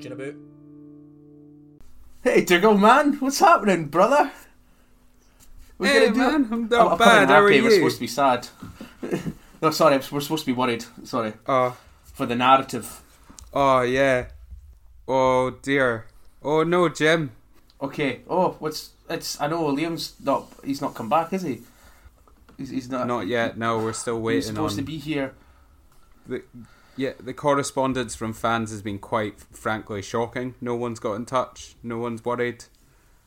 Chinaboo. Hey, Diggle man, what's happening, brother? What are Hey gonna do? man, I'm I'm- not oh, I'm bad. kinda How are happy, We're supposed to be sad. no, sorry, we're supposed to be worried. Sorry Oh, for the narrative. oh yeah. Oh dear. Oh no, Jim. Okay. Oh, what's it's? I know Liam's not. He's not come back, is he? He's, he's not. Not yet. No, we're still waiting. He's supposed on. to be here. The, yeah, the correspondence from fans has been quite frankly shocking. No one's got in touch. No one's worried,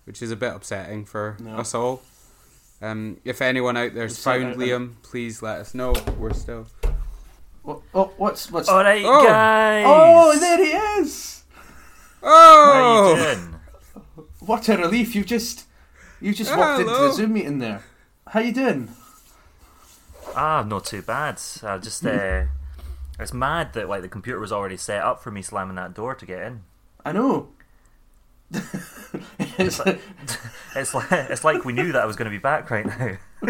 which is a bit upsetting for No. us all. Um, if anyone out there's We'll found Liam, please let us know. We're still. Oh, oh what's what's? All right, Oh. guys. Oh, there he is! Oh, How you doing? What a relief! You just you just walked into Hello. the Zoom meeting there. How you doing? Ah, not too bad. I just uh, it's mad that like the computer was already set up for me slamming that door to get in. I know. it's, like, It's like it's like we knew that I was going to be back right now.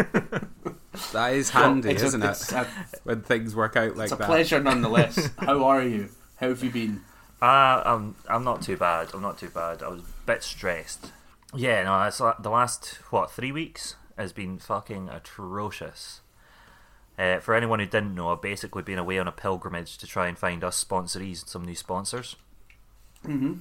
that is handy, it's a- isn't it's it? a- When things work out like that. It's a that. pleasure nonetheless. How are you? How have you been? Ah, I'm I'm not too bad. I'm not too bad. I was a bit stressed. Yeah, no, that's la- the last what three weeks has been fucking atrocious. Uh, for anyone who didn't know, I've basically been away on a pilgrimage to try and find us sponsorees, some new sponsors. Mm-hmm.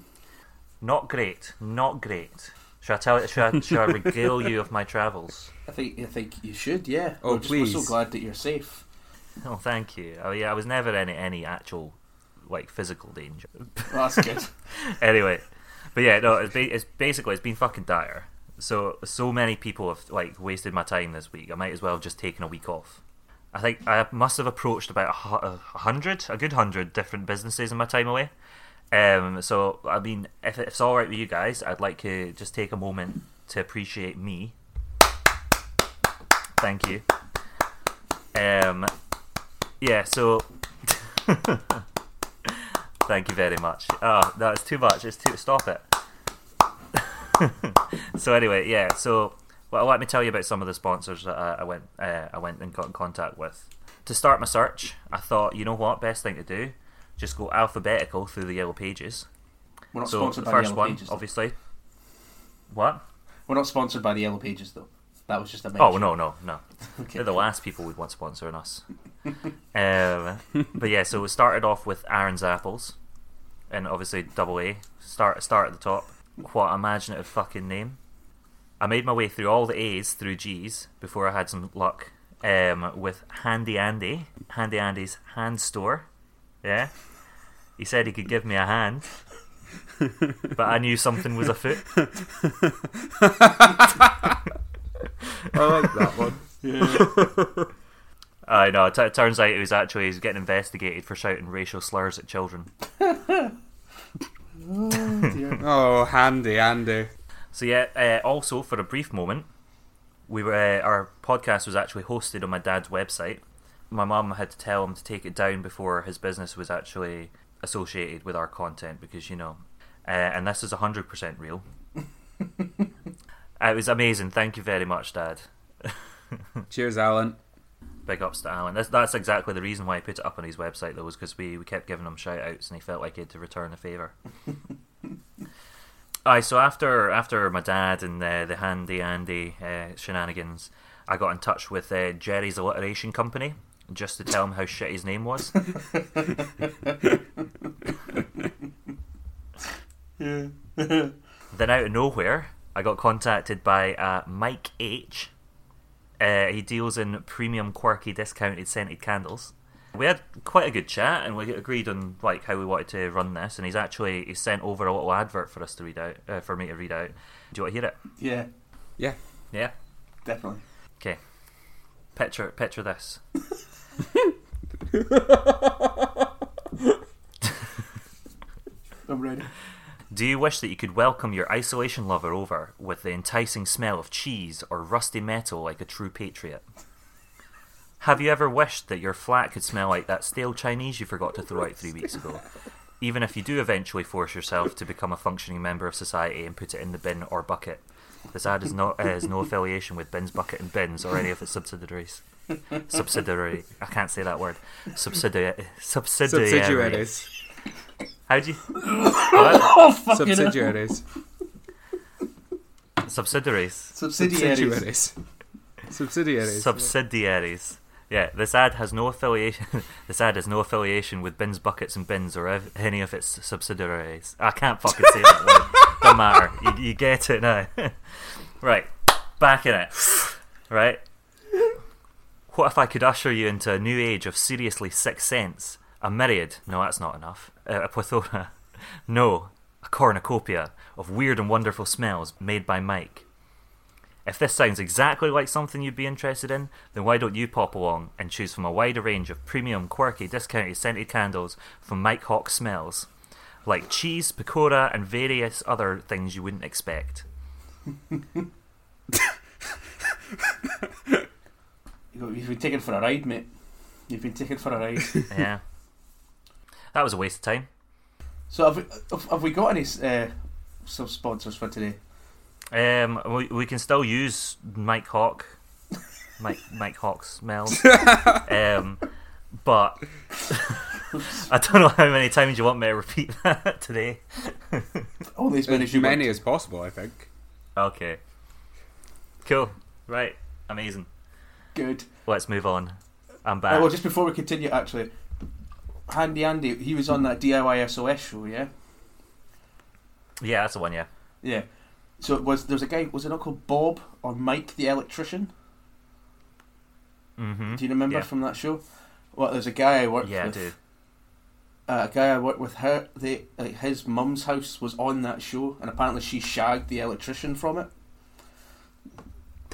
Not great, not great. Should I tell? Should I, should I regale you of my travels? I think I think you should. Yeah. Oh, we're, just, we're so glad that you're safe. Oh, thank you. Oh, yeah, I was never in any actual like physical danger. Well, that's good. anyway, but yeah, no, it's, ba- it's basically it's been fucking dire. So so many people have like wasted my time this week. I might as well have just taken a week off. I think I must have approached about a hundred, a good hundred different businesses in my time away. Um, so I mean, if it's all right with you guys, I'd like to just take a moment to appreciate me. Thank you. Um, yeah. So. Thank you very much. Oh, that's too much. It's too. Stop it. so anyway, yeah. So well, let me tell you about some of the sponsors that I, I went uh, I went and got in contact with. To start my search, I thought, you know what, best thing to do, just go alphabetical through the yellow pages. We're not so sponsored by the first Yellow one, Pages. though. obviously. What? We're not sponsored by the Yellow Pages though. That was just a mention. Oh no, no, no. Okay. They're the last people we'd want sponsoring us. um, but yeah, so we started off with Aaron's Apples, and obviously double A. Start start at the top. What imaginative fucking name! I made my way through all the A's through G's before I had some luck um, with Handy Andy, Handy Andy's hand store. Yeah, he said he could give me a hand, but I knew something was afoot. I like that one. Yeah. I know. It, it turns out it was actually he was getting investigated for shouting racial slurs at children. Oh. Oh, handy, Andy. So yeah. Uh, also, for a brief moment, we were uh, our podcast was actually hosted on my dad's website. My mum had to tell him to take it down before his business was actually associated with our content because you know. Uh, and this is hundred percent real. It was amazing. Thank you very much, Dad. Cheers, Alan. Big ups to Alan. That's, that's exactly the reason why he put it up on his website, though, was because we, we kept giving him shout outs and he felt like he had to return the favour. Aye, so after after my dad and uh, the handy Andy uh, shenanigans, I got in touch with uh, Jerry's Alliteration Company just to tell him how shit his name was. then out of nowhere, I got contacted by uh, Mike H. Uh, he deals in premium, quirky, discounted scented candles. We had quite a good chat, and we agreed on like how we wanted to run this. And he's actually he sent over a little advert for us to read out, uh, for me to read out. Do you want to hear it? Yeah, Yeah. Yeah. definitely. Okay. Picture picture this. I'm ready. Do you wish that you could welcome your isolation lover over with the enticing smell of cheese or rusty metal like a true patriot? Have you ever wished that your flat could smell like that stale Chinese you forgot to throw out three weeks ago? Even if you do eventually force yourself to become a functioning member of society and put it in the bin or bucket. This ad is no, uh, has no affiliation with Bins, Bucket and Bins or any of its subsidiaries. Subsidiary. I can't say that word. Subsidiary. Subsidiary. Subsidiaries. How'd you? Oh, fucking hell. Subsidiaries. Subsidiaries. Subsidiaries. Subsidiaries. Subsidiaries. Yeah, this ad has no affiliation. this ad has no affiliation with Bins, Buckets, and Bins or ev- any of its subsidiaries. I can't fucking say that word. Don't matter. You, you get it now. right, back in it. Right. What if I could usher you into a new age of seriously six sense? A myriad. No, that's not enough. Uh, a plethora. No, a cornucopia of weird and wonderful smells made by Mike. If this sounds exactly like something you'd be interested in, then why don't you pop along and choose from a wider range of premium, quirky, discounted scented candles from Mike Hawk Smells, like cheese, pecora, and various other things you wouldn't expect. You've been taken for a ride, mate. You've been taken for a ride. Yeah, that was a waste of time. so have we, have, we got any uh, sub sponsors for today? Um, we, we can still use Mike Hawk, Mike Mike Hawk smells. um, but I don't know how many times you want me to repeat that today. Only as many as As you many as possible, I think. Okay, cool, right, amazing. Good. Let's move on. I'm back. well, just before we continue, actually, Handy Andy, he was on that DIY SOS show, yeah? yeah, that's the one. Yeah. Yeah. So it was there was a guy was it not called Bob or Mike the electrician? Mm-hmm. Do you remember Yeah. from that show? Well, there's a guy I worked Yeah, I with. do. Uh, a guy I worked with. Her, they like his mum's house was on that show, and apparently she shagged the electrician from it.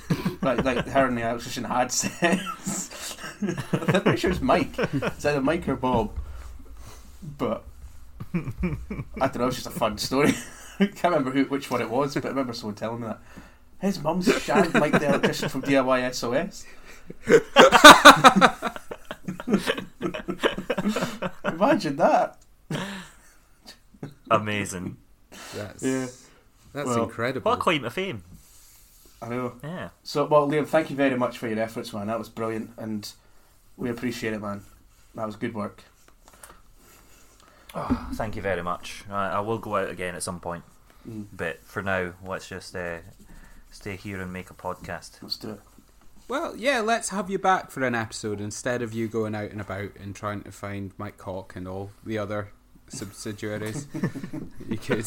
like, like her and the electrician had sex. I'm pretty sure it's Mike. It's either Mike or Bob. But I don't know. It's just a fun story. I can't remember who, which one it was, but I remember someone telling me that his mum's shagged Mike the electrician from DIY SOS. Imagine that. Amazing. That's, Yeah. that's Well, incredible. What a claim to fame. I know. Yeah. So, well, Liam, thank you very much for your efforts, man. That was brilliant, and we appreciate it, man. That was good work. Oh, thank you very much. I, I will go out again at some point, Mm, but for now, let's just uh, stay here and make a podcast. let's do it. Well, yeah, let's have you back for an episode instead of you going out and about and trying to find Mike Cock and all the other subsidiaries. you could.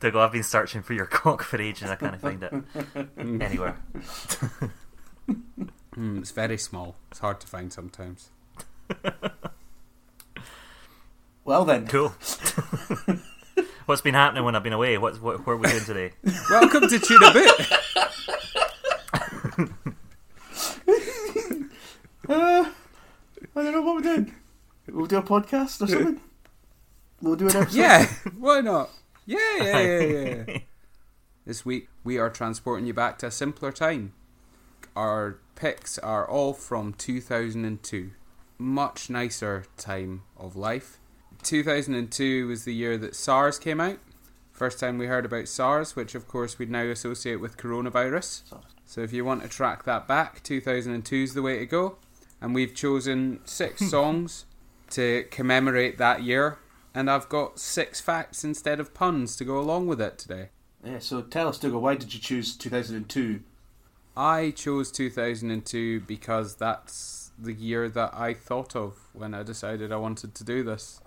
Dougal, I've been searching for your cock for ages. I can't find it anywhere. Mm, it's very small. It's hard to find sometimes. Well then, Cool. What's been happening when I've been away? What's what, what are we doing today? Welcome to Tune a Bit. uh, I don't know what we're doing. We'll do a podcast or something. We'll do an episode. Yeah, why not? Yeah, yeah, yeah, yeah. this week we are transporting you back to a simpler time. Our picks are all from 2002. Much nicer time of life. 2002 was the year that SARS came out. First time we heard about SARS, which of course we'd now associate with coronavirus. So if you want to track that back, 2002 is the way to go. And we've chosen six songs to commemorate that year. And I've got six facts instead of puns to go along with it today. Yeah. So tell us, Dougal, why did you choose 2002? I chose 2002 because that's the year that I thought of when I decided I wanted to do this.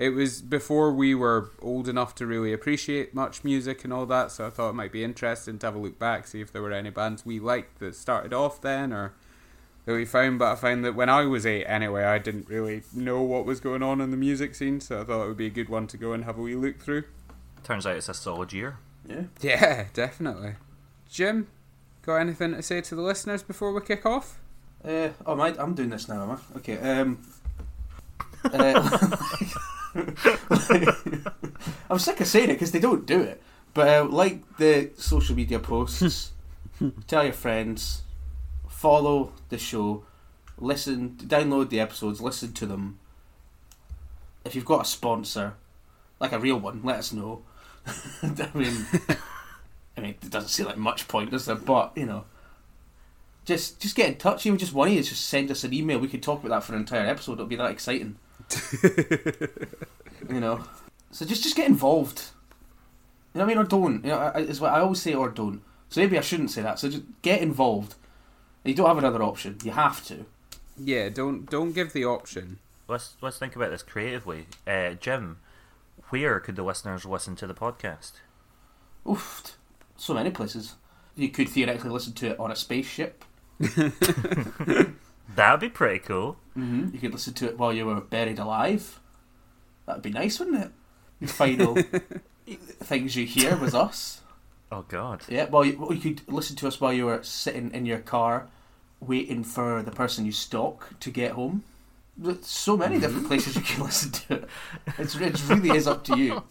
It was before we were old enough to really appreciate much music and all that, so I thought it might be interesting to have a look back, see if there were any bands we liked that started off then or that we found. But I found that when I was eight anyway, I didn't really know what was going on in the music scene, so I thought it would be a good one to go and have a wee look through. Turns out it's a solid year. Yeah. Yeah, definitely. Jim, got anything to say to the listeners before we kick off? Uh, oh, am I, I'm doing this now, am I? Okay. Um, uh, I'm sick of saying it because they don't do it. But uh, like the social media posts, tell your friends, follow the show, listen, download the episodes, listen to them. If you've got a sponsor, like a real one, let us know. I mean, I mean, it doesn't seem like much point, does there? But you know, just just get in touch. Even just one of you, just send us an email. We could talk about that for an entire episode. It'll be that exciting. you know. So just just get involved. You know what I mean, or don't. You know, I, is what I always say, or don't. So maybe I shouldn't say that. So just get involved. You don't have another option. You have to. Yeah, don't don't give the option. Let's let's think about this creatively. Uh, Jim, where could the listeners listen to the podcast? Oof, so many places. You could theoretically listen to it on a spaceship. That'd be pretty cool. Mm-hmm. You could listen to it while you were buried alive. That'd be nice, wouldn't it? The final things you hear was us. Oh God. Yeah, well, you, well, you could listen to us while you were sitting in your car, waiting for the person you stalk to get home. There's so many different places you can listen to it. It's, it really is up to you.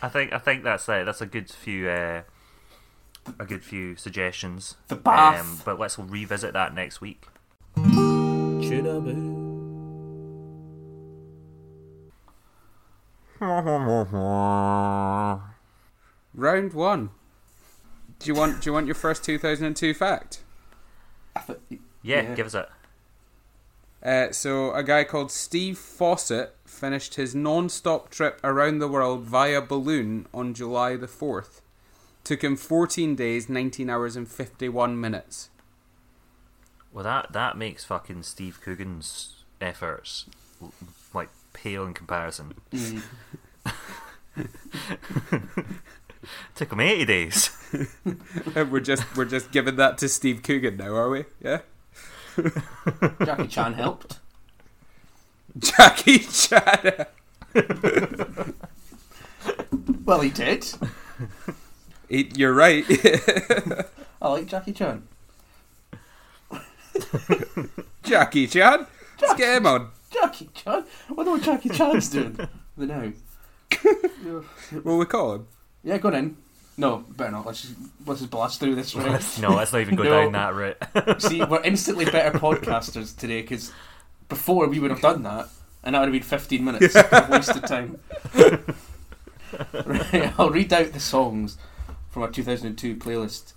I think I think that's uh, that's a good few uh, a good few suggestions. The bath. Um, but let's revisit that next week. Round one. Do you want do you want your first 2002 fact? I Yeah, Yeah. give us it. Uh, so a guy called Steve Fossett finished his non-stop trip around the world via balloon on July the 4th. Took him 14 days, 19 hours and 51 minutes. Well, that that makes fucking Steve Coogan's efforts like pale in comparison. mm, Took him eighty days. We're just we're just giving that to Steve Coogan now, are we? Yeah. Jackie Chan helped. Jackie Chan. Well, he did. He- You're right. I like Jackie Chan. Jackie Chan. Let's get him on. Jackie Chan? I wonder what Jackie Chan's doing. The now. What we call him? Yeah, go on in. No, better not. Let's just, let's just blast through this right. no, let's not even go No. down that route. See, we're instantly better podcasters today because before we would have done that, and that would have been 15 minutes of wasted time. right, I'll read out the songs from our 2002 playlist.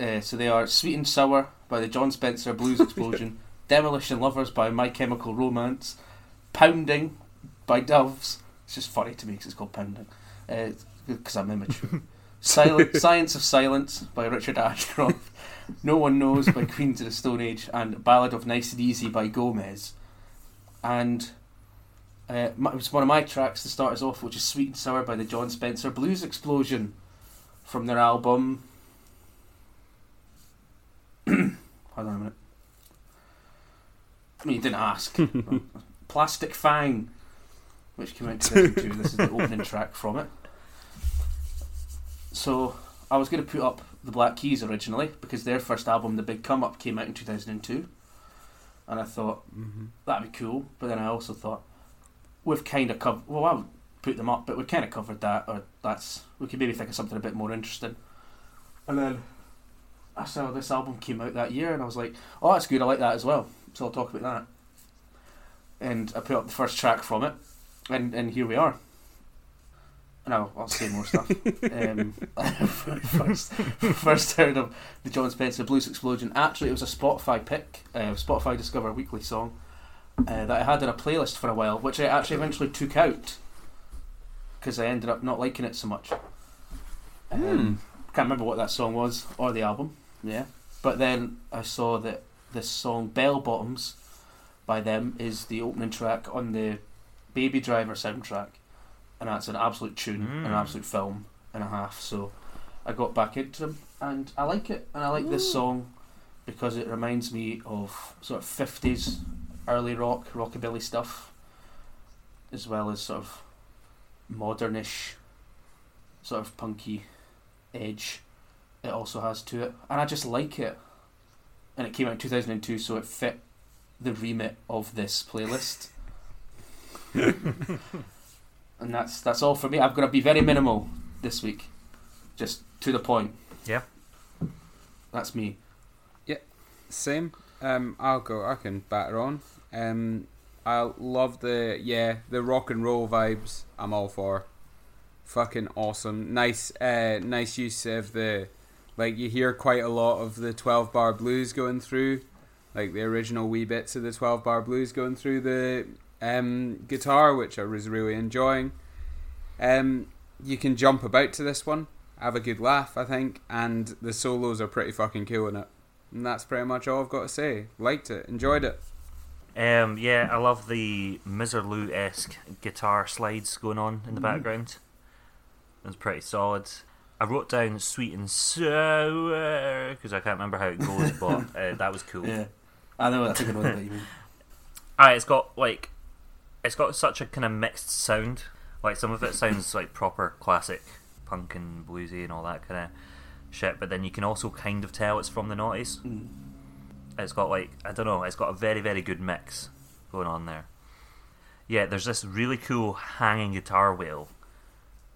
Uh, so they are Sweet and Sour by the Jon Spencer Blues Explosion, Demolition Lovers by My Chemical Romance, Pounding by Doves. It's just funny to me because it's called Pounding, because I'm immature. Silent, Science of Silence by Richard Ashcroft, No One Knows by Queens of the Stone Age, and Ballad of Nice and Easy by Gomez. And uh, my- it was one of my tracks to start us off, which is Sweet and Sour by the Jon Spencer Blues Explosion from their album. Hold on a minute. I mean, you didn't ask. Plastic Fang, which came out in 2002. this is the opening track from it. So, I was going to put up the Black Keys originally because their first album, The Big Come Up, came out in 2002. And I thought, Mm-hmm. that'd be cool. But then I also thought, we've kind of covered. Well, I would put them up, but we've kind of covered that, or that's we could maybe think of something a bit more interesting. And then I saw this album came out that year, and I was like, oh, that's good. I like that as well. So I'll talk about that. And I put up the first track from it, and and here we are. And I'll, I'll say more stuff. um, first, first heard of the Jon Spencer Blues Explosion. Actually, it was a Spotify pick, uh, Spotify Discover Weekly song uh, that I had in a playlist for a while, which I actually eventually took out because I ended up not liking it so much. Um, Hmm. Can't remember what that song was or the album. Yeah, but then I saw that this song "Bell Bottoms" by them is the opening track on the Baby Driver soundtrack, and that's an absolute tune, an Mm. absolute film and a half. So I got back into them, and I like it, and I like this song because it reminds me of sort of fifties early rock, rockabilly stuff, as well as sort of modernish, sort of punky edge. It also has to it, and I just like it. And it came out in two thousand and two, so it fit the remit of this playlist. and that's that's all for me. I'm gonna be very minimal this week, just to the point. Yeah. That's me. Yeah, same. Um, I'll go. I can batter on. Um, I love the yeah the rock and roll vibes. I'm all for. Fucking awesome. Nice. Uh, nice use of the like you hear quite a lot of the 12 bar blues going through, like the original wee bits of the 12 bar blues going through the um, guitar, which I was really enjoying. Um, you can jump about to this one, have a good laugh, I think, and the solos are pretty fucking cool in it. And that's pretty much all I've got to say. Liked it, enjoyed it. Um, yeah, I love the Misirlou esque guitar slides going on in the background. It was pretty solid. I wrote down sweet and sour because I can't remember how it goes, but uh, that was cool. Yeah, I know. I think I know what you mean. Ah, it's got like, it's got such a kind of mixed sound. Like some of it sounds like proper classic punk and bluesy and all that kind of shit, but then you can also kind of tell it's from the noughties. Mm. It's got like I don't know. It's got a very very good mix going on there. Yeah, there's this really cool hanging guitar wheel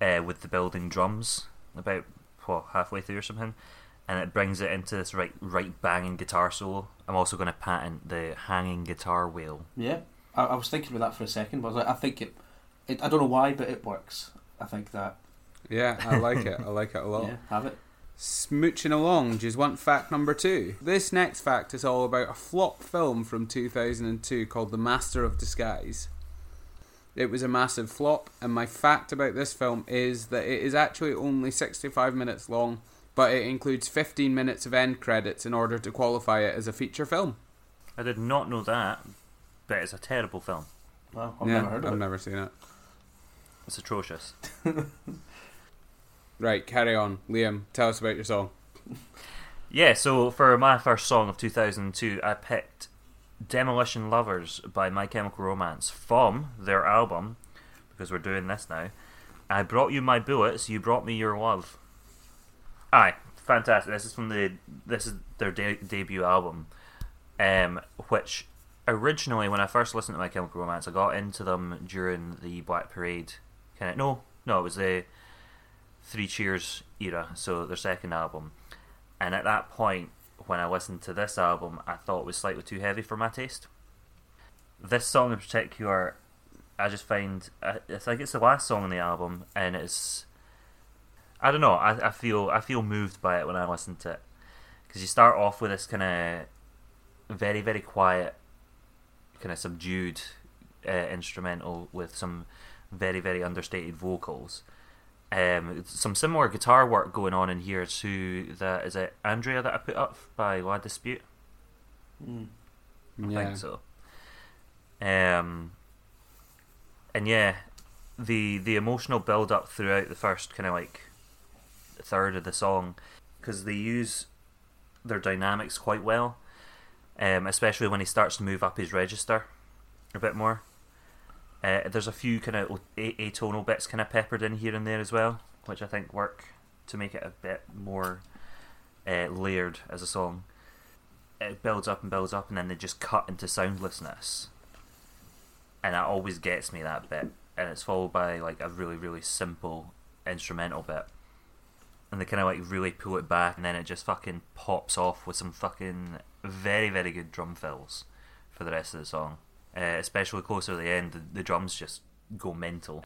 uh, with the building drums about what, halfway through or something, and it brings it into this right right banging guitar solo. I'm also going to patent the hanging guitar wheel. Yeah, I, I was thinking about that for a second, but I was like, I think it, it. I don't know why, but it works. I think that. Yeah, I like it. I like it a lot. Yeah, have it. Smooching along, do you want fact number two? This next fact is all about a flop film from 2002 called The Master of Disguise. It was a massive flop, and my fact about this film is that it is actually only 65 minutes long, but it includes 15 minutes of end credits in order to qualify it as a feature film. I did not know that, but it's a terrible film. Well, I've yeah, never heard of I've it. never seen it. It's atrocious. Right, carry on. Liam, tell us about your song. Yeah, so for my first song of 2002, I picked Demolition Lovers by My Chemical Romance from their album, because we're doing this now. I brought you my bullets, you brought me your love. Aye, fantastic. This is from the this is their de- debut album, um, which originally when I first listened to My Chemical Romance, I got into them during the Black Parade. Kind of no, no, it was the Three Cheers era, so their second album. And at that point, when I listened to this album, I thought it was slightly too heavy for my taste. This song in particular, I just find I, I think it's the last song on the album, and it's I don't know. I, I feel I feel moved by it when I listen to it because you start off with this kind of very very quiet, kind of subdued uh, instrumental with some very very understated vocals. Um, some similar guitar work going on in here to that is it Andria that I put up by La Dispute. Mm. I Yeah. think so. Um, and yeah, the the emotional build up throughout the first kind of like third of the song, because they use their dynamics quite well, um, especially when he starts to move up his register a bit more. Uh, there's a few kind of atonal bits kind of peppered in here and there as well, which I think work to make it a bit more uh, layered as a song it builds up and builds up, and then they just cut into soundlessness, and that always gets me that bit. And it's followed by like a really really simple instrumental bit, and they kind of like really pull it back, and then it just fucking pops off with some fucking very very good drum fills for the rest of the song. Uh, especially closer to the end, the, the drums just go mental.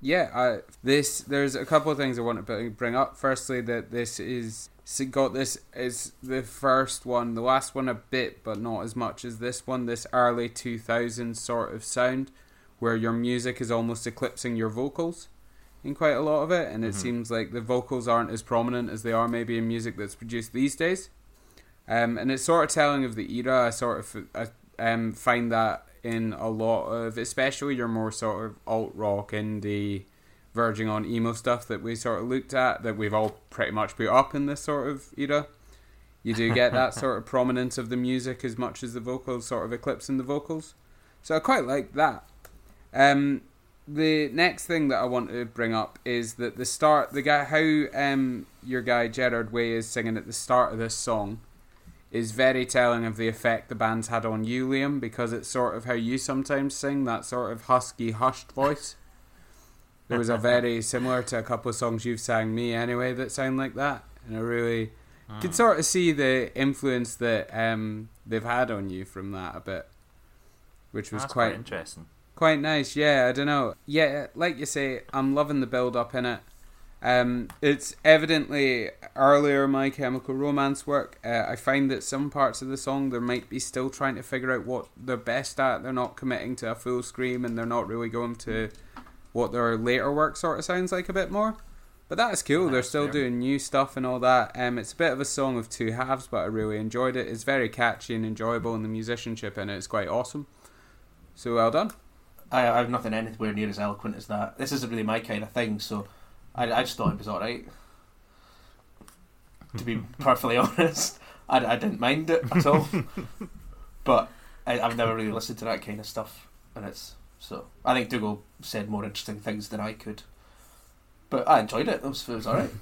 Yeah, I, this there's a couple of things I want to bring- up. Firstly, that this is got this is the first one, the last one a bit, but not as much as this one. This early 2000s sort of sound, where your music is almost eclipsing your vocals in quite a lot of it, and it Mhm. seems like the vocals aren't as prominent as they are maybe in music that's produced these days. Um, and it's sort of telling of the era. I sort of I, um, find that in a lot of, especially your more sort of alt rock, indie, verging on emo stuff that we sort of looked at, that we've all pretty much put up in this sort of era. You do get that sort of prominence of the music as much as the vocals sort of eclipsing the vocals. So I quite like that. Um, the next thing that I want to bring up is that the start, the guy, how um, your guy Gerard Way is singing at the start of this song is very telling of the effect the band's had on you, Liam, because it's sort of how you sometimes sing, that sort of husky, hushed voice. There was a very similar to a couple of songs you've sang me anyway that sound like that, and I really could sort of see the influence that um, they've had on you from that a bit, which was quite quite interesting. quite nice. Yeah, I don't know. Yeah, like you say, I'm loving the build up in it. Um, it's evidently earlier My Chemical Romance work. Uh, I find that some parts of the song they might be still trying to figure out what they're best at. They're not committing to a full scream, and they're not really going to what their later work sort of sounds like a bit more. But that is cool. They're still fair. doing new stuff and all that. Um, it's a bit of a song of two halves, but I really enjoyed it. It's very catchy and enjoyable, and the musicianship in it is quite awesome. So well done. I, I have nothing anywhere near as eloquent as that. This isn't really my kind of thing, so I, I just thought it was alright. To be perfectly honest, I, I didn't mind it at all. but I, I've never really listened to that kind of stuff, and it's so. I think Dougal said more interesting things than I could, but I enjoyed it. It was, it was alright.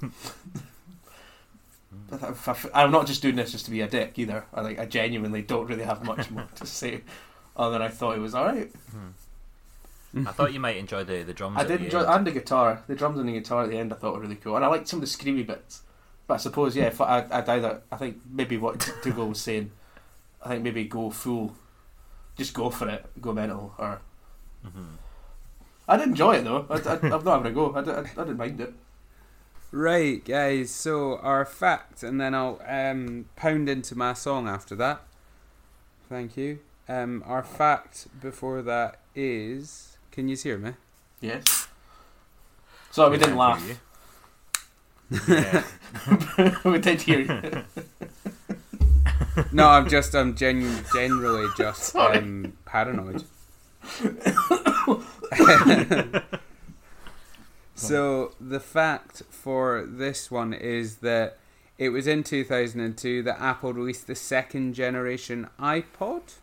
I- I'm not just doing this just to be a dick either. I like I genuinely don't really have much more to say, other than I thought it was alright. Hmm. I thought you might enjoy the the drums. I at did the enjoy end. and the guitar. The drums and the guitar at the end I thought were really cool, and I liked some of the screamy bits. But I suppose yeah, if I, I'd either I think maybe what Dougal was saying, I think maybe go full, just go for it, go mental. Or Mhm. I did enjoy it though. I, I, I'm not having a go. I, did, I, I didn't mind it. Right, guys. So our fact, and then I'll um, pound into my song after that. Thank you. Um, our fact before that is. Can you hear me? Yes. So we didn't laugh. Yeah. we did hear you. No, I'm just I'm gen- generally just um, paranoid. so the fact for this one is that it was in 2002 that Apple released the second generation iPod,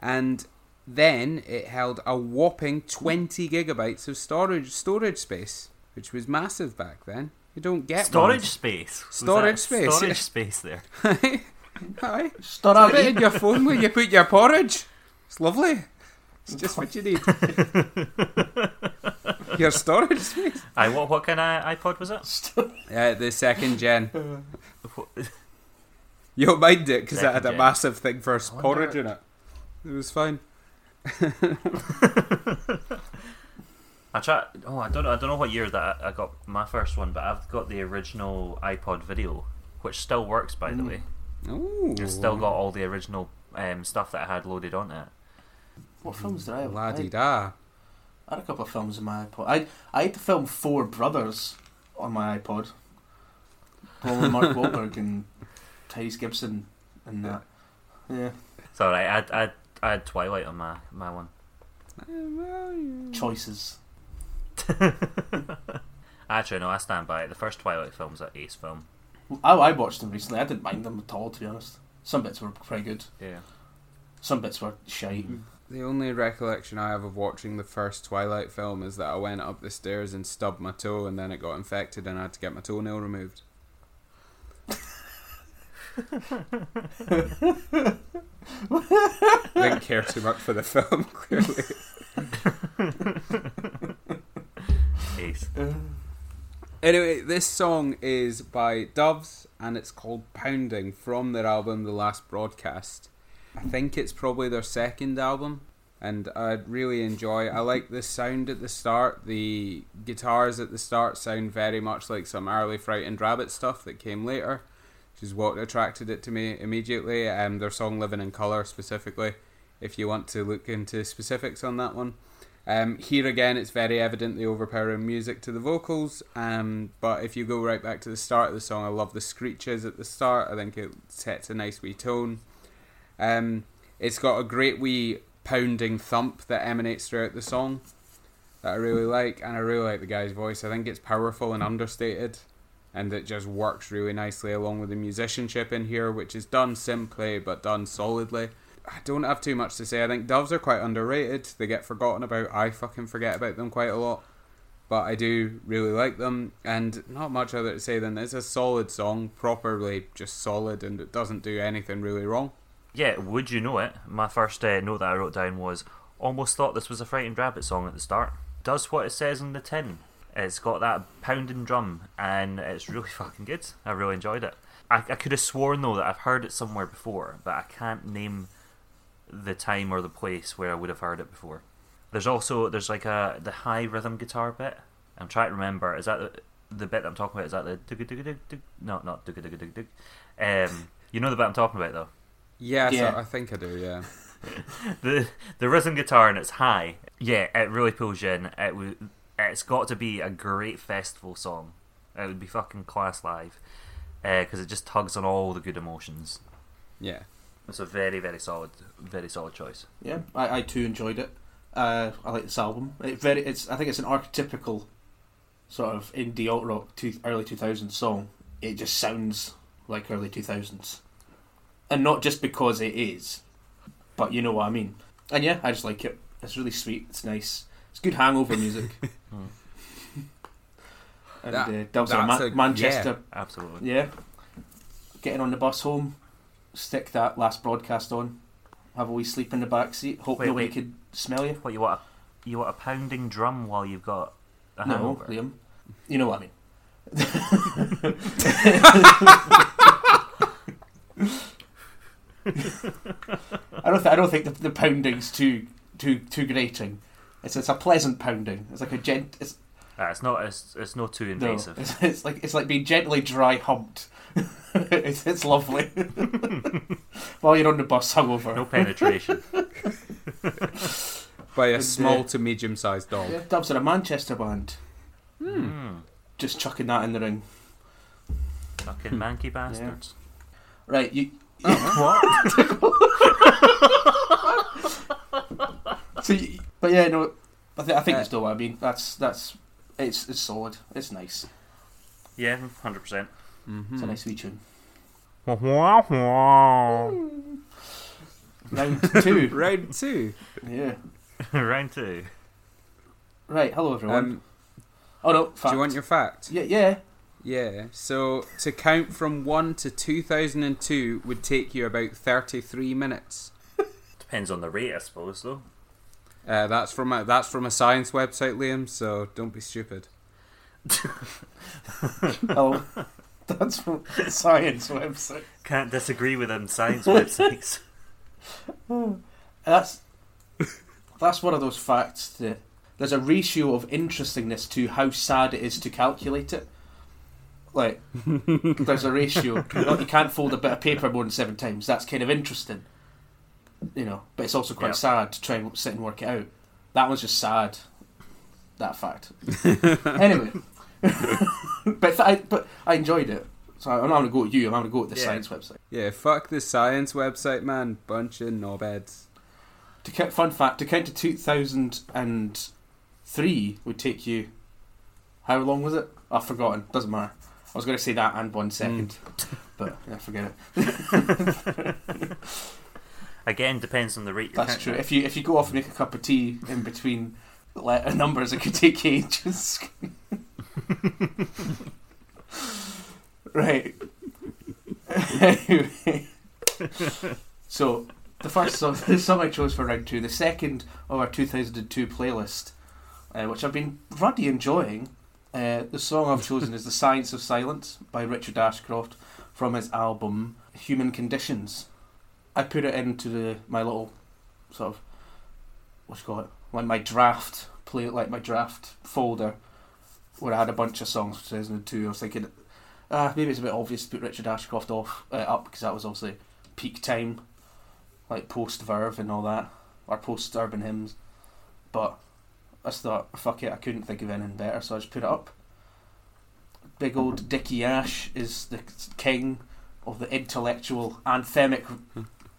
and then it held a whopping 20 gigabytes of storage storage space, which was massive back then. You don't get Storage one. space. Storage that space, yeah. Storage space there. Aye. Start Put in your phone where you put your porridge. It's lovely. It's just what you need. your storage space. Aye, what what kind of iPod was it? Yeah, the second gen. You'll mind it because it had Second a gen. massive thing for wonder- porridge in it. It was fine. I try. Oh, I don't know. I don't know what year that I I got my first one, but I've got the original iPod video, which still works, by the Mm. way. Ooh. It's still got all the original um, stuff that I had loaded on it. What films did I have? La I di had, da. I had a couple of films in my iPod. I I had to film Four Brothers on my iPod. Paul and Mark Wahlberg and Tyrese Gibson and that. Yeah. It's alright. I had, I had, I had Twilight on my my one. Choices. Actually, no, I stand by it. The first Twilight film's an ace film. I, I watched them recently. I didn't mind them at all, to be honest. Some bits were pretty good. Yeah. Some bits were shite. Mm-hmm. The only recollection I have of watching the first Twilight film is that I went up the stairs and stubbed my toe, and then it got infected, and I had to get my toenail removed. Didn't care too much for the film, clearly. Ace. Anyway, this song is by Doves and it's called Pounding from their album The Last Broadcast. I think it's probably their second album and I really enjoy I like the sound at the start. The guitars at the start sound very much like some early Frightened Rabbit stuff that came later, is what attracted it to me immediately. Um, their song Living in Colour specifically, if you want to look into specifics on that one. Um, here again, it's very evident the overpowering music to the vocals. Um, but if you go right back to the start of the song, I love the screeches at the start. I think it sets a nice wee tone. Um, it's got a great wee pounding thump that emanates throughout the song that I really like, and I really like the guy's voice. I think it's powerful and understated, and it just works really nicely along with the musicianship in here, which is done simply but done solidly. I don't have too much to say. I think Doves are quite underrated. They get forgotten about. I fucking forget about them quite a lot. But I do really like them, and not much other to say than it's a solid song, properly just solid, and it doesn't do anything really wrong. Yeah, would you know it? My first uh, note that I wrote down was almost thought this was a Frightened Rabbit song at the start. Does what it says on the tin. It's got that pounding drum, and it's really fucking good. I really enjoyed it. I, I could have sworn though that I've heard it somewhere before, but I can't name the time or the place where I would have heard it before. There's also there's like a the high rhythm guitar bit I'm trying to remember. Is that the, the bit that I'm talking about? Is that the dug dug dug dug? No, not dug dug dug dug. Um, you know the bit I'm talking about though. Yeah, Yeah. So I think I do. Yeah. the the rhythm guitar and it's high. Yeah, it really pulls you in. It w- it's got to be a great festival song. It would be fucking class live because it just tugs on all the good emotions. Yeah. It's a very very solid, very solid choice. Yeah, I, I too enjoyed it. Uh, I like this album. It very, it's I think it's an archetypical sort of indie alt rock two, early two thousands song. It just sounds like early two thousands, and not just because it is, but you know what I mean. And yeah, I just like it. It's really sweet. It's nice. It's good hangover music. and That- uh, Doves are that's Ma- a- Manchester. Absolutely. Yeah. Getting on the bus home, stick that last broadcast on, have a wee sleep in the back seat. Hope Wait, nobody wait. could smell you. What you want? A, you want a pounding drum while you've got a No, hangover? Liam. You know what I mean. I don't. Th- I don't think the, the pounding's too too too grating. It's it's a pleasant pounding. It's like a gent. It's Ah, it's not. It's, it's not too no. invasive. It's, it's like it's like being gently dry humped. it's it's lovely. While you're on the bus hungover. No penetration. By a And, small uh, to medium sized dog. Yeah, Doves are a Manchester band. mm. Just chucking that in the ring. Fucking manky bastards. Right, you. So, you, but yeah, no, I, th- I think Uh, you still what I mean. That's that's it's it's solid. It's nice. Yeah, hundred percent. Mm-hmm. It's a nice wee tune. Round Round two. Round two. yeah. two. Right. Hello everyone. Um, oh no. do you want your fact? Yeah. Yeah. Yeah. So to count from one to two thousand and two would take you about thirty three minutes. Depends on the rate, I suppose, though. Uh, that's from a that's from a science website, Liam. So don't be stupid. Hello. That's from the science website. Can't disagree with them science websites. That's that's one of those facts that there's a ratio of interestingness to how sad it is to calculate it. Like there's a ratio. You, know, you can't fold a bit of paper more than seven times. That's kind of interesting, you know. But it's also quite Yeah. sad to try and sit and work it out. That was just sad. That fact. anyway, but th- I, but I enjoyed it. So I'm not going to go at you. I'm going to go at the Yeah. science website. Yeah, fuck the science website, man. Bunch of knobheads. To count, fun fact: to count to two thousand and three would take you. How long was it? I've forgotten. Doesn't matter. I was going to say that and one second, mm. but yeah, forget it. Again, depends on the rate. That's true. If you if you go off and make a cup of tea in between letter numbers, it could take ages. right. anyway, so the first song, the song I chose for round two, the second of our 2002 playlist, uh, which I've been bloody enjoying. Uh, the song I've chosen is "The Science of Silence" by Richard Ashcroft from his album "Human Conditions." I put it into the my little sort of what's called like my draft play like my draft folder where I had a bunch of songs from 2002. I was thinking, ah, maybe it's a bit obvious to put Richard Ashcroft off uh, up because that was obviously peak time, like post Verve and all that, or post Urban Hymns. But I just thought, fuck it, I couldn't think of anything better, so I just put it up. Big old Dickie Ash is the king of the intellectual anthemic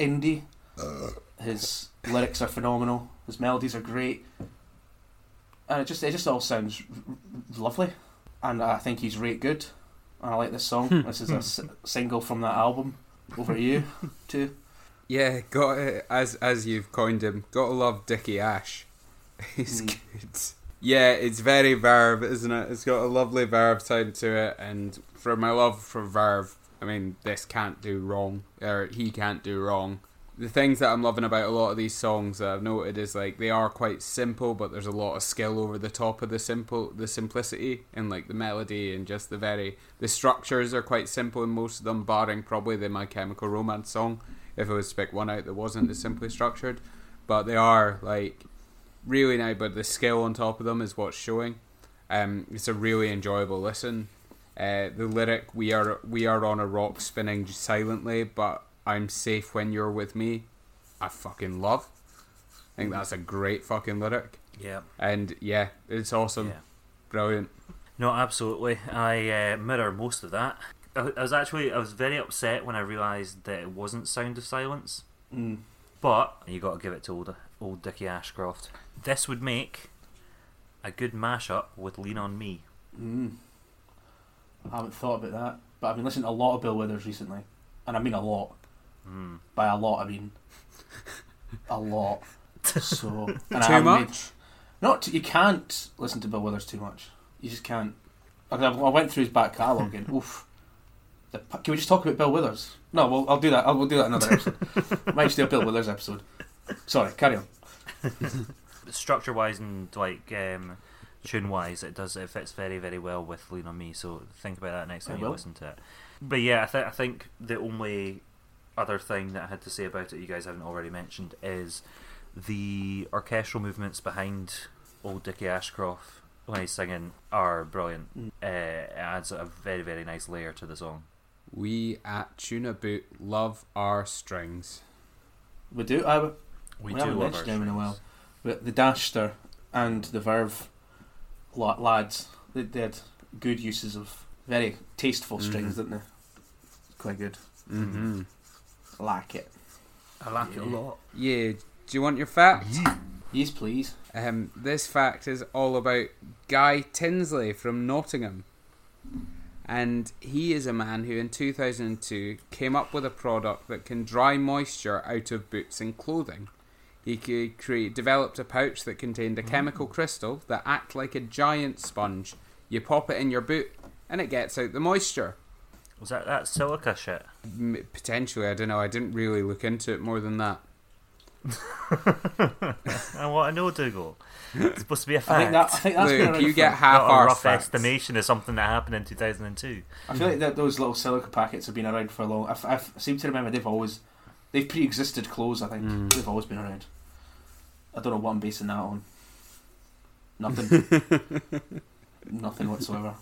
indie. His lyrics are phenomenal. His melodies are great, and it just it just all sounds r- r- lovely. And I think he's really good. And I like this song. this is a s- single from that album. Over you, too. Yeah, got it. As as you've coined him, gotta love Dickie Ash. He's Mm. good. Yeah, it's very Verve, isn't it? It's got a lovely Verve sound to it, and for my love for Verve, I mean, this can't do wrong, or he can't do wrong. The things that I'm loving about a lot of these songs that I've noted is like they are quite simple, but there's a lot of skill over the top of the simple, the simplicity, and like the melody and just the very the structures are quite simple in most of them, barring probably the My Chemical Romance song. If I was to pick one out that wasn't as simply structured, but they are like really nice. But the skill on top of them is what's showing. Um, it's a really enjoyable listen. Uh, the lyric "We are we are on a rock spinning silently, but I'm safe when you're with me." I fucking love. I think that's a great fucking lyric, Yeah. and yeah, it's awesome, Yeah. brilliant. No, absolutely. I uh, mirror most of that. I, I was actually I was very upset when I realised that it wasn't Sound of Silence. Mm. But you got to give it to old old Dickie Ashcroft. This would make a good mashup with Lean on Me. Mm. I haven't thought about that, but I've been listening to a lot of Bill Withers recently, and I mean a lot. Mm. By a lot, I mean a lot. So and Too made- much. not you can't listen to Bill Withers too much. You just can't. I I went through his back catalogue and oof. The, can we just talk about Bill Withers? No, well, I'll do that. I'll we'll do that another episode. Might just do a Bill Withers episode. Sorry, carry on. Structure wise and like um, tune wise, it does it fits very very well with Lean on Me. So think about that next time you listen to it. But yeah, I, th- I think the only other thing that I had to say about it you guys haven't already mentioned is the orchestral movements behind old Dickie Ashcroft when he's singing are brilliant. Mm. Uh, it adds a very very nice layer to the song. We at Tuna Boot love our strings. We do. I, We, We do haven't love our mentioned them in a while. but the Dashster and the Verve la- lads, they, they had good uses of very tasteful strings, Mhm. didn't they? Quite good. Mm-hmm. I like it. I like it a lot. Yeah. Do you want your fact? Yes, please. Um, this fact is all about Guy Tinsley from Nottingham. And he is a man who in 2002 came up with a product that can dry moisture out of boots and clothing. He create, developed a pouch that contained a mm. chemical crystal that act like a giant sponge. You pop it in your boot and it gets out the moisture. Was that that silica shit? M- potentially, I don't know. I didn't really look into it more than that. I want to know, Dougal. It's supposed to be a fact. think that. I think that's been Luke, you get half a our rough facts. estimation of something that happened in 2002. I feel like that those little silica packets have been around for a long. I, I seem to remember they've always they've pre-existed clothes. I think Mm. they've always been around. I don't know what I'm basing that on. Nothing. Nothing whatsoever.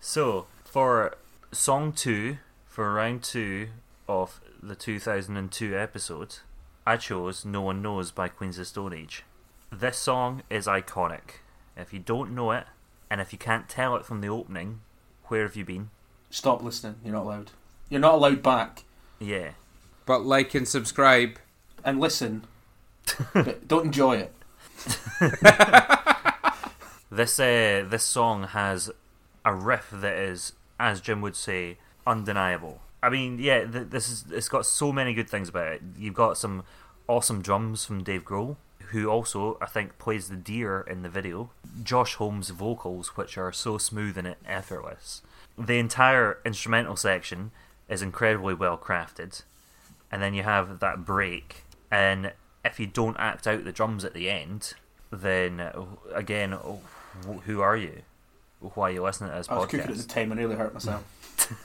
So, for song two, for round two of the 2002 episode, I chose No One Knows by Queens of Stone Age. This song is iconic. If you don't know it, and if you can't tell it from the opening, where have you been? Stop listening. You're not allowed. You're not allowed back Yeah. But like and subscribe. and listen, but don't enjoy it. This uh, this song has a riff that is, as Jim would say, undeniable. I mean, yeah, th- this is it's got so many good things about it. You've got some awesome drums from Dave Grohl, who also I think plays the deer in the video. Josh Homme's vocals, which are so smooth and effortless. The entire instrumental section is incredibly well crafted, and then you have that break. And if you don't act out the drums at the end, then uh, again, who are you? Why are you listening to this I was cooking at podcast? the time and nearly hurt myself.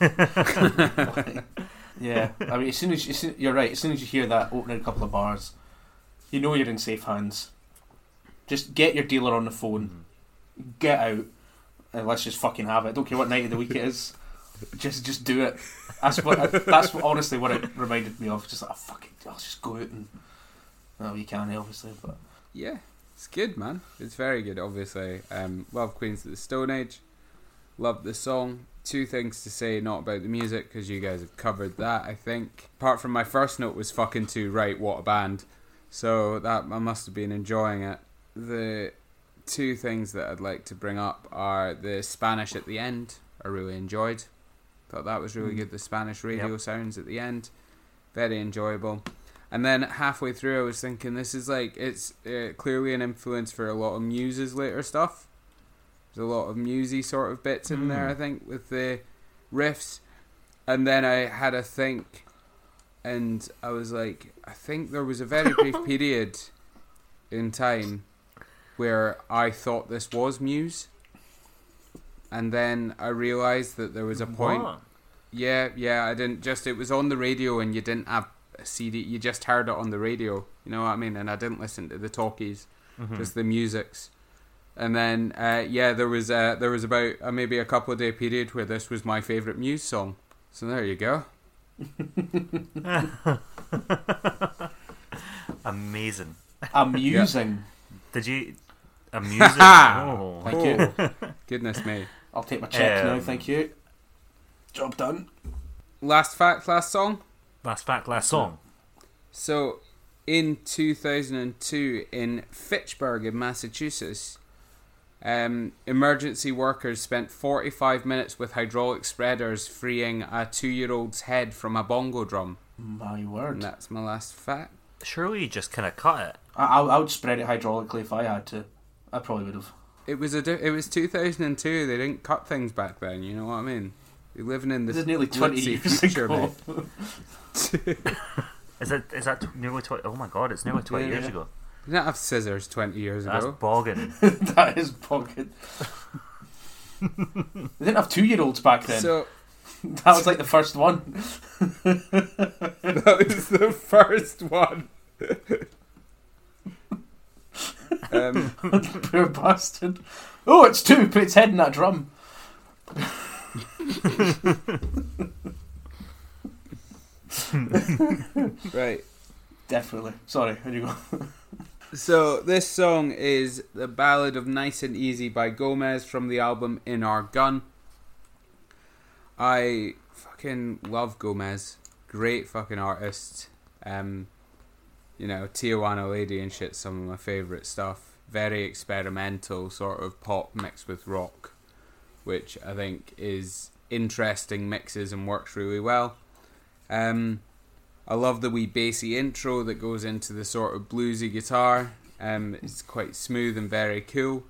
yeah, I mean, as soon as, as soon, you're right, as soon as you hear that opening couple of bars, you know you're in safe hands. Just get your dealer on the phone, Mhm. get out, and let's just fucking have it. Don't care what night of the week it is. Just, just do it. That's what. That's what, honestly what it reminded me of. Just like, oh, fuck it, I'll just go out and. No, you can't obviously, but Yeah, it's good, man. It's very good, obviously. Um, love Queens of the Stone Age. Love the song. Two things to say, not about the music, because you guys have covered that, I think. Apart from my first note was fucking too right, what a band. So that I must have been enjoying it. The two things that I'd like to bring up are the Spanish at the end. I really enjoyed. Thought that was really Mm. good. The Spanish radio Yep. sounds at the end, very enjoyable. And then halfway through, I was thinking this is like it's uh, clearly an influence for a lot of Muse's later stuff. There's a lot of Musey sort of bits in there, Mm. I think, with the riffs. And then I had a think, and I was like, I think there was a very brief period in time where I thought this was Muse. And then I realized that there was a point What? Yeah, yeah, I didn't just it was on the radio and you didn't have a CD, you just heard it on the radio, you know what I mean? And I didn't listen to the talkies, Mhm. just the musics. And then, uh, yeah, there was uh, there was about uh, maybe a couple of day period where this was my favorite Muse song. So there you go. Amazing. Amusing. Did you amusing? oh. Thank you. Goodness me. I'll take my check now. Thank you. Job done. Last fact, last song. Last fact, last song. So, in 2002, in Fitchburg, in Massachusetts, um, emergency workers spent 45 minutes with hydraulic spreaders freeing a two year old's head from a bongo drum. My word. And word. that's my last fact. Surely you just kind of cut it. I, I, I would spread it hydraulically if I had to. I probably would have. It was a it was 2002. They didn't cut things back then. You know what I mean? You're living in this, This is nearly 20 years future, ago. mate. Is that is that t- nearly twenty? Oh my god, it's nearly twenty Yeah, years yeah. ago. You didn't have scissors 20 years ago. That's ago. bogging. that is pocket. they didn't have two year olds back then. So that was like the first one. that was the first one. um, Poor bastard. Oh, it's two. Put its head in that drum. right. Definitely. Sorry. Here you go. So this song is the ballad of "Nice and Easy" by Gomez from the album "In Our Gun." I fucking love Gomez. Great fucking artist. Um, you know, Tijuana Lady and shit. Some of my favorite stuff. Very experimental, sort of pop mixed with rock, which I think is interesting mixes and works really well. Um, I love the wee bassy intro that goes into the sort of bluesy guitar. Um, it's quite smooth and very cool.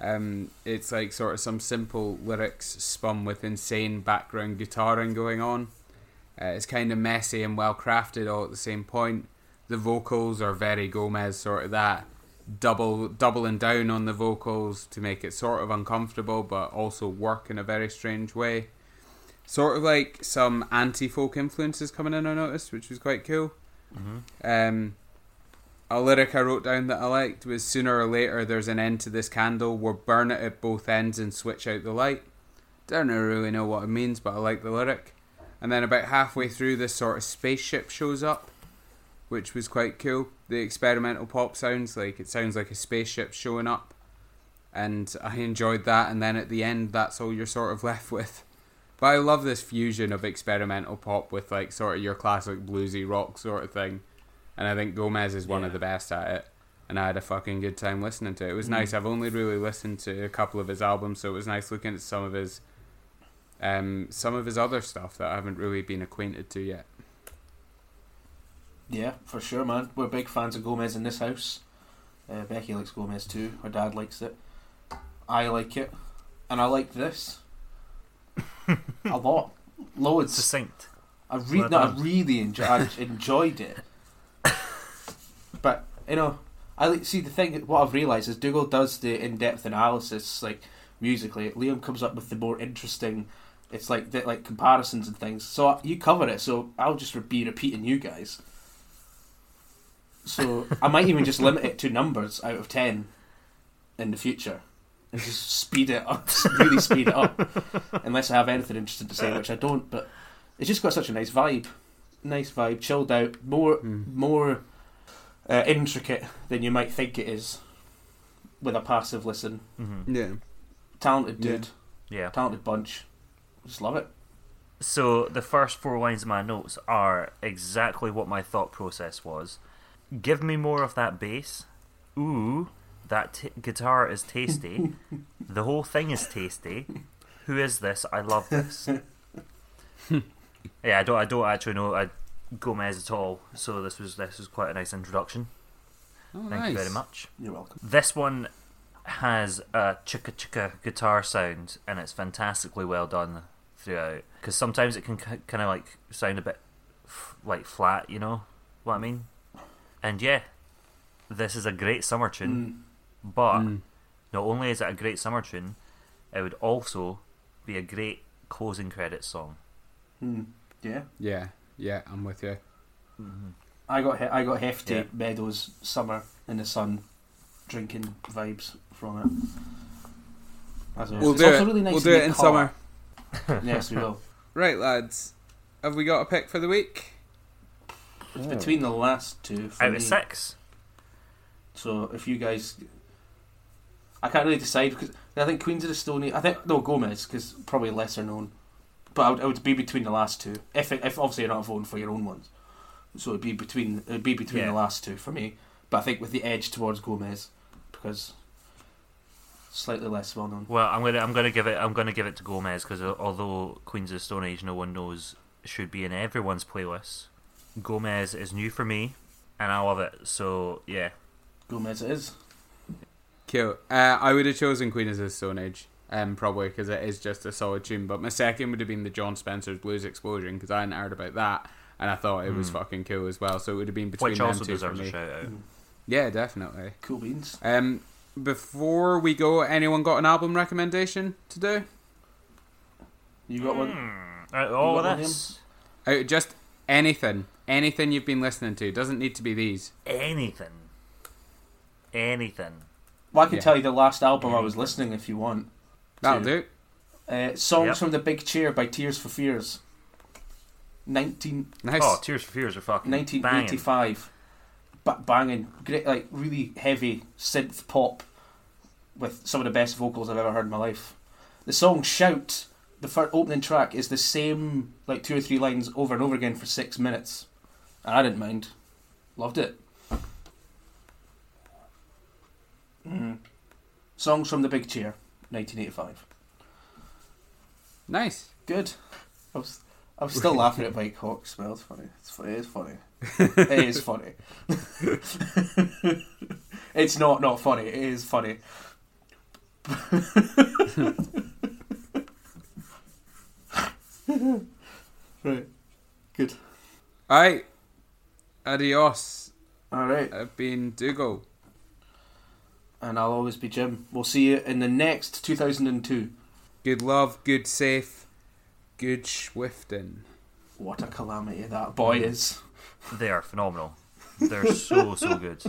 Um, it's like sort of some simple lyrics spun with insane background guitaring going on. Uh, it's kind of messy and well crafted all at the same point. The vocals are very Gomez, sort of that double doubling down on the vocals to make it sort of uncomfortable, but also work in a very strange way sort of like some anti-folk influences coming in I noticed, which was quite cool. Um, a lyric I wrote down that I liked was "Sooner or later, there's an end to this candle. We'll burn it at both ends and switch out the light." Don't really know what it means, but I like the lyric. And then about halfway through, this sort of spaceship shows up, which was quite cool. The experimental pop sounds like it sounds like a spaceship showing up, and I enjoyed that. And then at the end, that's all you're sort of left with. But I love this fusion of experimental pop with like sort of your classic bluesy rock sort of thing. And I think Gomez is one of the best at it. And I had a fucking good time listening to it. It was nice. I've only really listened to a couple of his albums, so it was nice looking at some of his um some of his other stuff that I haven't really been acquainted to yet. Yeah, for sure, man. We're big fans of Gomez in this house. Uh, Becky likes Gomez too. Her dad likes it. I like it, and I like this a lot, loads. Succinct. I re- Well no, I really enjoy- I enjoyed it. But you know, I like see the thing. What I've realised is Dougal does the in-depth analysis, like musically. Liam comes up with the more interesting. It's like the, like comparisons and things. So you cover it. So I'll just be repeating you guys. So I might even just limit it to numbers out of ten in the future. And just speed it up, really speed it up. Unless I have anything interesting to say, which I don't. But it's just got such a nice vibe, nice vibe, chilled out, more Mm. more uh, intricate than you might think it is with a passive listen. hmm Yeah. Talented Yeah. dude, Yeah. talented bunch. Just love it. So the first four lines of my notes are exactly what my thought process was. Give me more of that bass. Ooh, that t- guitar is tasty. the whole thing is tasty. Who is this? I love this. yeah, I don't. I don't actually know I, Gomez at all. So this was this was quite a nice introduction. Oh, Thank nice. you very much. You're welcome. This one has a chicka chicka guitar sound, and it's fantastically well done throughout. Because sometimes it can kind of like sound a bit f- like flat, you know what I mean? And yeah, this is a great summer tune. Mm. But Mm. not only is it a great summer tune, it would also be a great closing credits song. Mm. Yeah, Yeah. Yeah, I'm with you. I got he- I got hefty Yeah. meadows summer in the sun. drinking vibes from it. As always. We'll It's do also it. really nice we'll do it in caught. summer. yes, we will. Right, lads. Have we got a pick for the week? It's between the last two for Out me. of six. So if you guys, I can't really decide because I think Queens of the Stone Age. I think no Gomez because probably lesser known, but I would, I would be between the last two. If it, if obviously you're not voting for your own ones, so it'd be between it'd be between Yeah. the last two for me. But I think with the edge towards Gomez because slightly less well known. Well, I'm gonna I'm gonna give it I'm gonna give it to Gomez because although Queens of the Stone Age no one knows should be in everyone's playlist, Gomez is new for me and I love it. So yeah, Gomez is. Cool. Uh, I would have chosen Queen of the Stone Age, um, probably because it is just a solid tune. But my second would have been the Jon Spencer's Blues Explosion because I hadn't heard about that and I thought it was Hmm. fucking cool as well. So it would have been between which them also two for deserves a me. shout out. Yeah, definitely. Cool beans. Um, before we go, anyone got an album recommendation to do? You got one. Out of all You of got one, Uh, just anything, anything you've been listening to. Doesn't need to be these. anything, anything. Well, I can Yeah. tell you the last album I was listening if you want. That'll to. do. Uh, Songs Yep. from the Big Chair by Tears for Fears. 19, Nice. Oh, Tears for Fears are fucking banging. 1985. Ba- banging. Great, like really heavy synth pop with some of the best vocals I've ever heard in my life. The song Shout, the first opening track, is the same like two or three lines over and over again for six minutes. And I didn't mind. Loved it. Mm. Songs from the Big Chair, 1985. Nice. Good. I was, I'm still laughing at Mike Hawk's smell. It's funny. It's funny. It's funny. it is funny. it's not not funny. It is funny. right. Good. Alright. Adios. All right. I've been Dougal. And I'll always be Jim. We'll see you in the next 2002. Good love, good safe, good swifting. What a calamity that mm. boy is. They are phenomenal. They're so so good.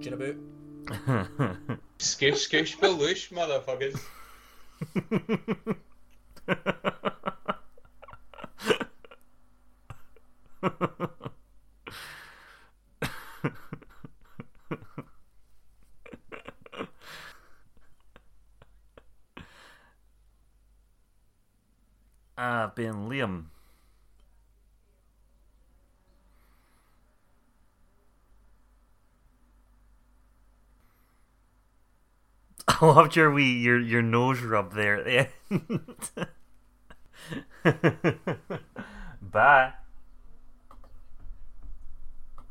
Jinaboot. Skoosh, skoosh, baloosh, motherfuckers. Ah, I've been Liam. I loved your wee your your nose rub there at the end. Bye.